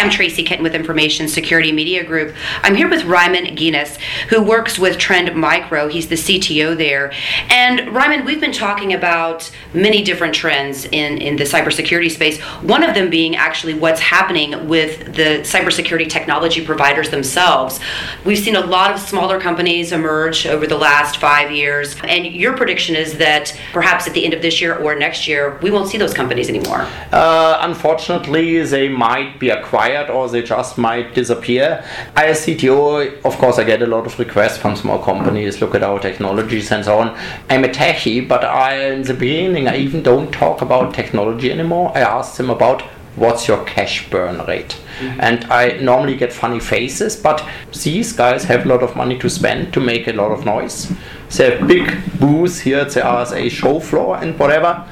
I'm Tracy Kitten with Information Security Media Group. I'm here with Raimund Genes, who works with Trend Micro. He's the CTO there. And Raimund, we've been talking about many different trends in, in the cybersecurity space. One of them being actually what's happening with the cybersecurity technology providers themselves. We've seen a lot of smaller companies emerge over the last five years. And your prediction is that perhaps at the end of this year or next year, we won't see those companies anymore. Uh, unfortunately, they might be acquired acquired or they just might disappear. As CTO, of course, I get a lot of requests from small companies, look at our technologies and so on. I'm a techie, but I, in the beginning, I even don't talk about technology anymore. I ask them about what's your cash burn rate? Mm-hmm. And I normally get funny faces, but these guys have a lot of money to spend to make a lot of noise. They have big booths here at the RSA show floor and whatever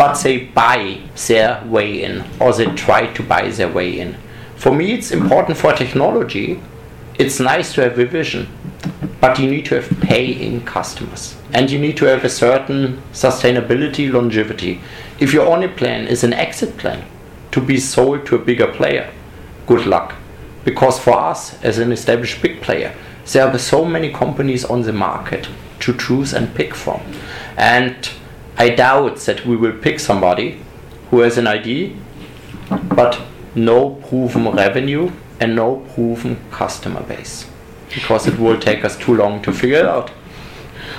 but they buy their way in or they try to buy their way in. For me, it's important for technology. It's nice to have a vision, but you need to have paying customers and you need to have a certain sustainability longevity. If your only plan is an exit plan to be sold to a bigger player, good luck. Because for us, as an established big player, there are so many companies on the market to choose and pick from. And I doubt that we will pick somebody who has an ID, but no proven revenue and no proven customer base because it will take us too long to figure it out.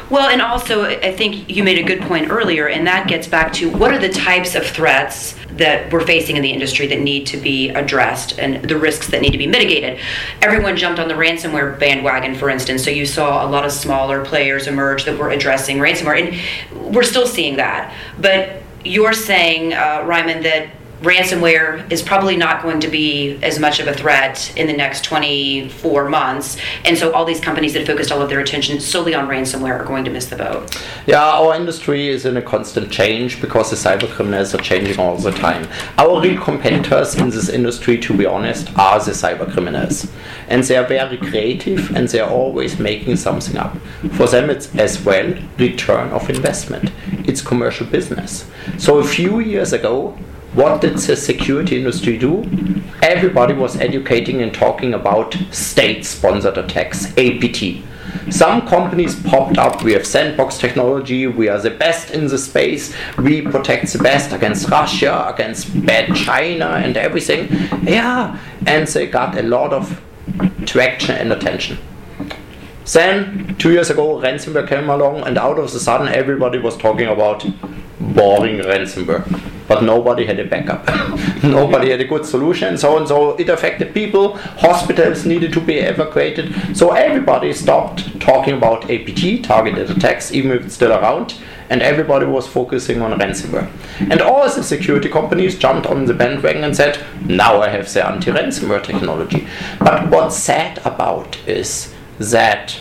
Well, and also, I think you made a good point earlier, and that gets back to what are the types of threats that we're facing in the industry that need to be addressed and the risks that need to be mitigated. Everyone jumped on the ransomware bandwagon, for instance, so you saw a lot of smaller players emerge that were addressing ransomware, and we're still seeing that. But you're saying, uh, Raimund, that ransomware is probably not going to be as much of a threat in the next 24 months. And so all these companies that focused all of their attention solely on ransomware are going to miss the boat. Yeah, our industry is in a constant change because the cyber criminals are changing all the time. Our real competitors in this industry, to be honest, are the cyber criminals. And they are very creative and they are always making something up. For them, it's as well return of investment. It's commercial business. So a few years ago, what did the security industry do? Everybody was educating and talking about state sponsored attacks, APT. Some companies popped up. We have sandbox technology. We are the best in the space. We protect the best against Russia, against bad China, and everything. Yeah, and they got a lot of traction and attention. Then, two years ago, ransomware came along, and out of the sudden, everybody was talking about boring ransomware but nobody had a backup. nobody had a good solution, so and so it affected people. Hospitals needed to be evacuated, so everybody stopped talking about APT, targeted attacks, even if it's still around, and everybody was focusing on ransomware. And all the security companies jumped on the bandwagon and said, "Now I have the anti-ransomware technology." But what's sad about is that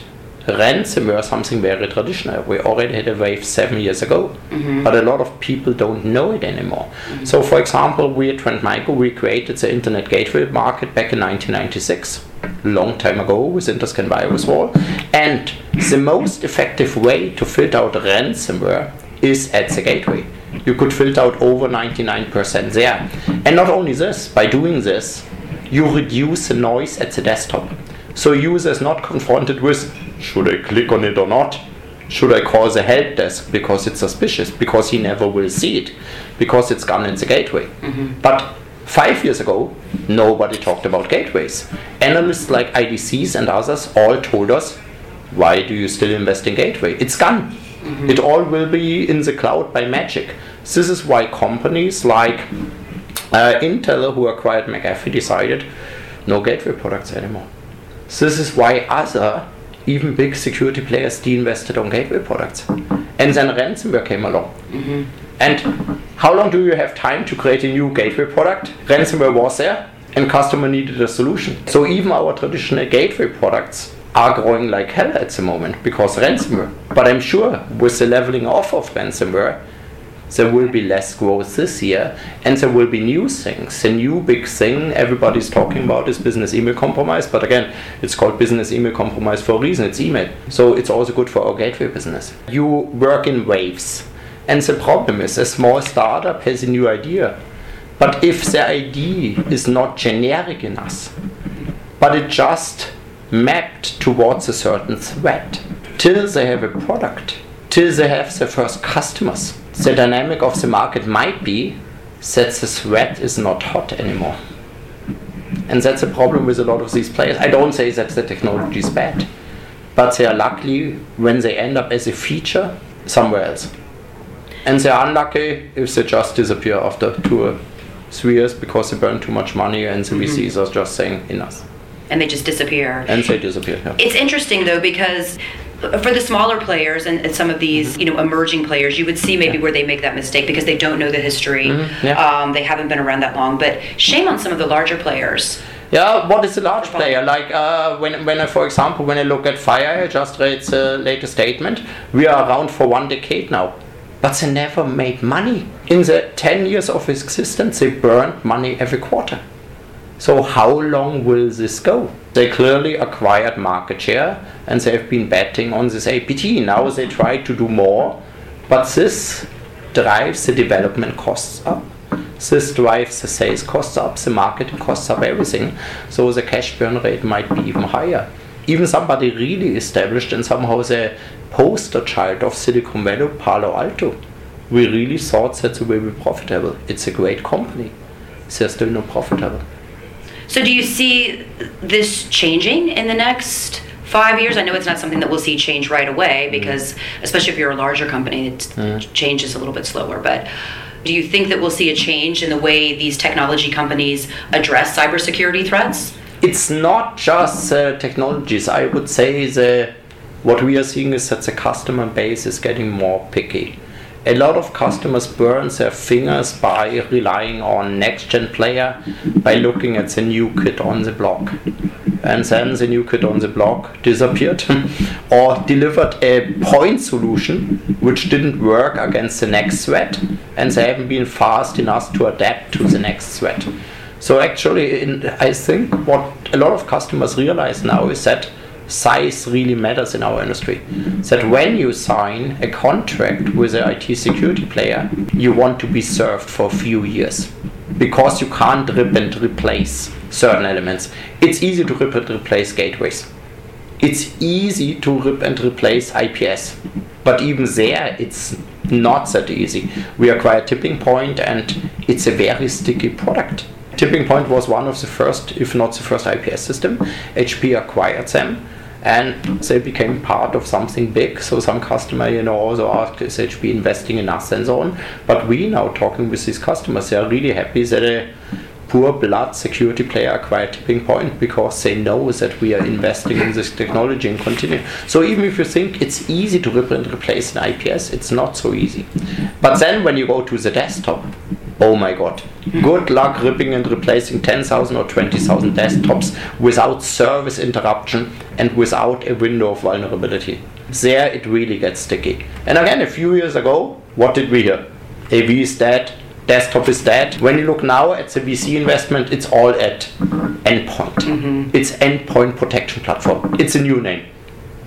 ransomware something very traditional. We already had a wave seven years ago, mm-hmm. but a lot of people don't know it anymore. Mm-hmm. So, for example, we at Trend Micro we created the internet gateway market back in 1996, long time ago with InterScan VirusWall, and the most effective way to filter out ransomware is at the gateway. You could filter out over 99% there. And not only this, by doing this, you reduce the noise at the desktop. So user is not confronted with should I click on it or not? Should I call the help desk because it's suspicious? Because he never will see it, because it's gone in the gateway. Mm-hmm. But five years ago, nobody talked about gateways. Analysts like IDCs and others all told us, why do you still invest in gateway? It's gone. Mm-hmm. It all will be in the cloud by magic. This is why companies like uh, Intel, who acquired McAfee, decided no gateway products anymore. This is why other even big security players de-invested on gateway products. And then ransomware came along. Mm-hmm. And how long do you have time to create a new gateway product? Ransomware was there, and customer needed a solution. So even our traditional gateway products are growing like hell at the moment because ransomware. But I'm sure with the leveling off of ransomware, there will be less growth this year and there will be new things. The new big thing everybody's talking about is business email compromise, but again, it's called business email compromise for a reason, it's email. So it's also good for our gateway business. You work in waves. And the problem is a small startup has a new idea. But if the idea is not generic enough, but it just mapped towards a certain threat, till they have a product, till they have their first customers, the dynamic of the market might be that the threat is not hot anymore. And that's a problem with a lot of these players. I don't say that the technology is bad, but they are lucky when they end up as a feature somewhere else. And they are unlucky if they just disappear after two or three years because they burn too much money and the mm-hmm. VCs are just saying enough. And they just disappear. And they disappear. Yeah. It's interesting though because for the smaller players and, and, some of these you know emerging players you would see maybe yeah. where they make that mistake because they don't know the history mm-hmm. yeah. um, they haven't been around that long but shame on some of the larger players yeah, what is a large player? Like uh, when, when I, for example, when I look at Fire, I just read the latest statement. We are around for one decade now, but they never made money. In the 10 years of existence, they burned money every quarter. So how long will this go? They clearly acquired market share and they have been betting on this APT. Now they try to do more, but this drives the development costs up. This drives the sales costs up, the marketing costs up, everything. So the cash burn rate might be even higher. Even somebody really established and somehow the poster child of Silicon Valley, Palo Alto, we really thought that they will be profitable. It's a great company. They're still not profitable. So do you see this changing in the next five years? I know it's not something that we'll see change right away because, especially if you're a larger company, it mm. changes a little bit slower. But do you think that we'll see a change in the way these technology companies address cybersecurity threats? It's not just uh, technologies. I would say the what we are seeing is that the customer base is getting more picky. A lot of customers burn their fingers by relying on next gen player by looking at the new kid on the block and then the new kid on the block disappeared or delivered a point solution which didn't work against the next threat and they haven't been fast enough to adapt to the next threat. So actually, in, I think what a lot of customers realize now is that size really matters in our industry. That when you sign a contract with an IT security player, you want to be served for a few years because you can't rip and replace certain elements. It's easy to rip and replace gateways. It's easy to rip and replace IPS, but even there it's not that easy. We acquired TippingPoint and it's a very sticky product. TippingPoint was one of the first, if not the first IPS system. HP acquired them and they became part of something big. So some customer, you know, also asked, is HP investing in us and so on. But we now talking with these customers, they are really happy that a poor blood security player acquired TippingPoint because they know that we are investing in this technology and continue. So even if you think it's easy to rip and replace an IPS, it's not so easy. But then when you go to the desktop, oh my god, good luck ripping and replacing 10,000 or 20,000 desktops without service interruption and without a window of vulnerability. There it really gets sticky. And again, a few years ago, what did we hear? AV is dead, desktop is dead. When you look now at the VC investment, it's all at endpoint. Mm-hmm. It's endpoint protection platform. It's a new name.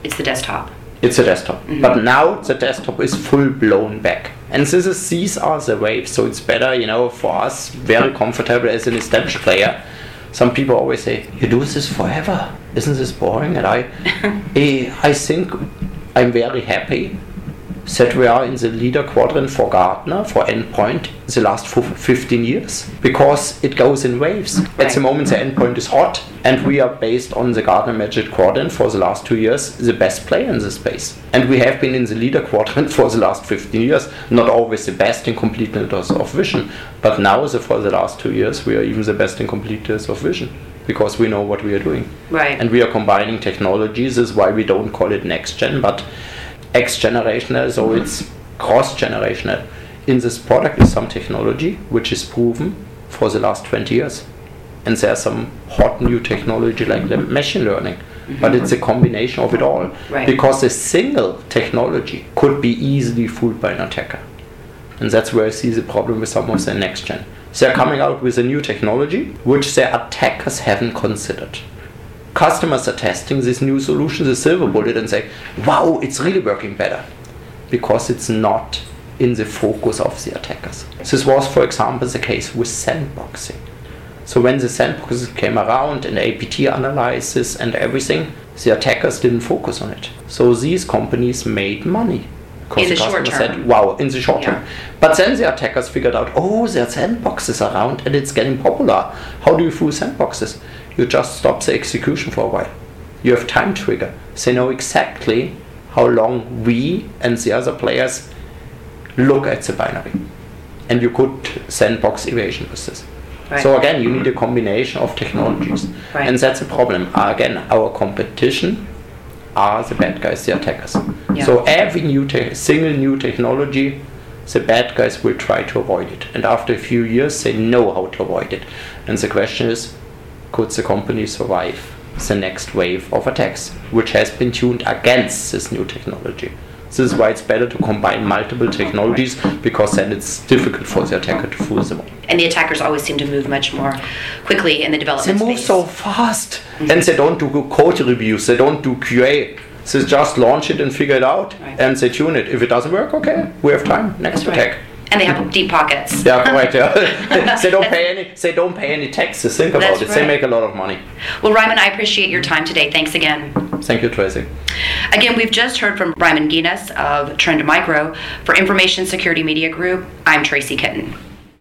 It's the desktop. It's a desktop. Mm-hmm. But now the desktop is full blown back. And this is these are the waves. So it's better, you know, for us, very comfortable as an established player. Some people always say, You do this forever. Isn't this boring? And I eh, I think I'm very happy that we are in the leader quadrant for Gartner for endpoint the last 15 years because it goes in waves. Right. At the moment, the endpoint is hot, and we are based on the Gartner Magic Quadrant for the last two years, the best player in the space. And we have been in the leader quadrant for the last 15 years, not always the best in completeness of vision, but now the, for the last two years, we are even the best in completeness of vision because we know what we are doing. Right. And we are combining technologies. This is why we don't call it next gen, but X generational, so it's cross generational. In this product is some technology which is proven for the last 20 years. And there's some hot new technology like the machine learning. Mm-hmm. But it's a combination of it all. Right. Because a single technology could be easily fooled by an attacker. And that's where I see the problem with some of the next gen. They're coming out with a new technology which their attackers haven't considered customers are testing this new solution, the silver bullet, and say, wow, it's really working better. Because it's not in the focus of the attackers. This was, for example, the case with sandboxing. So when the sandboxes came around and APT analysis and everything, the attackers didn't focus on it. So these companies made money. In the, the short term. Said, wow, in the short yeah. term. But then the attackers figured out, oh, there are sandboxes around and it's getting popular. How do you fool sandboxes? You just stop the execution for a while. You have time trigger. They know exactly how long we and the other players look at the binary. And you could sandbox evasion with this. Right. So again, you need a combination of technologies, right. and that's a problem. Again, our competition are the bad guys, the attackers. Yeah. So every new single new technology, the bad guys will try to avoid it, and after a few years, they know how to avoid it. And the question is, could the company survive the next wave of attacks, which has been tuned against this new technology? This is why it's better to combine multiple technologies because then it's difficult for the attacker to fool them all. And the attackers always seem to move much more quickly in the development They move space. so fast. Mm-hmm. And they don't do code reviews, they don't do QA. They just launch it and figure it out right. and they tune it. If it doesn't work, okay, we have time. Next That's attack. Right and they have deep pockets. Yeah, right. Yeah. they don't pay any. They don't pay any taxes. Think about That's it. Right. They make a lot of money. Well, Raimund, I appreciate your time today. Thanks again. Thank you, Tracy. Again, we've just heard from Raimund Genes of Trend Micro. For Information Security Media Group, I'm Tracy Kitten.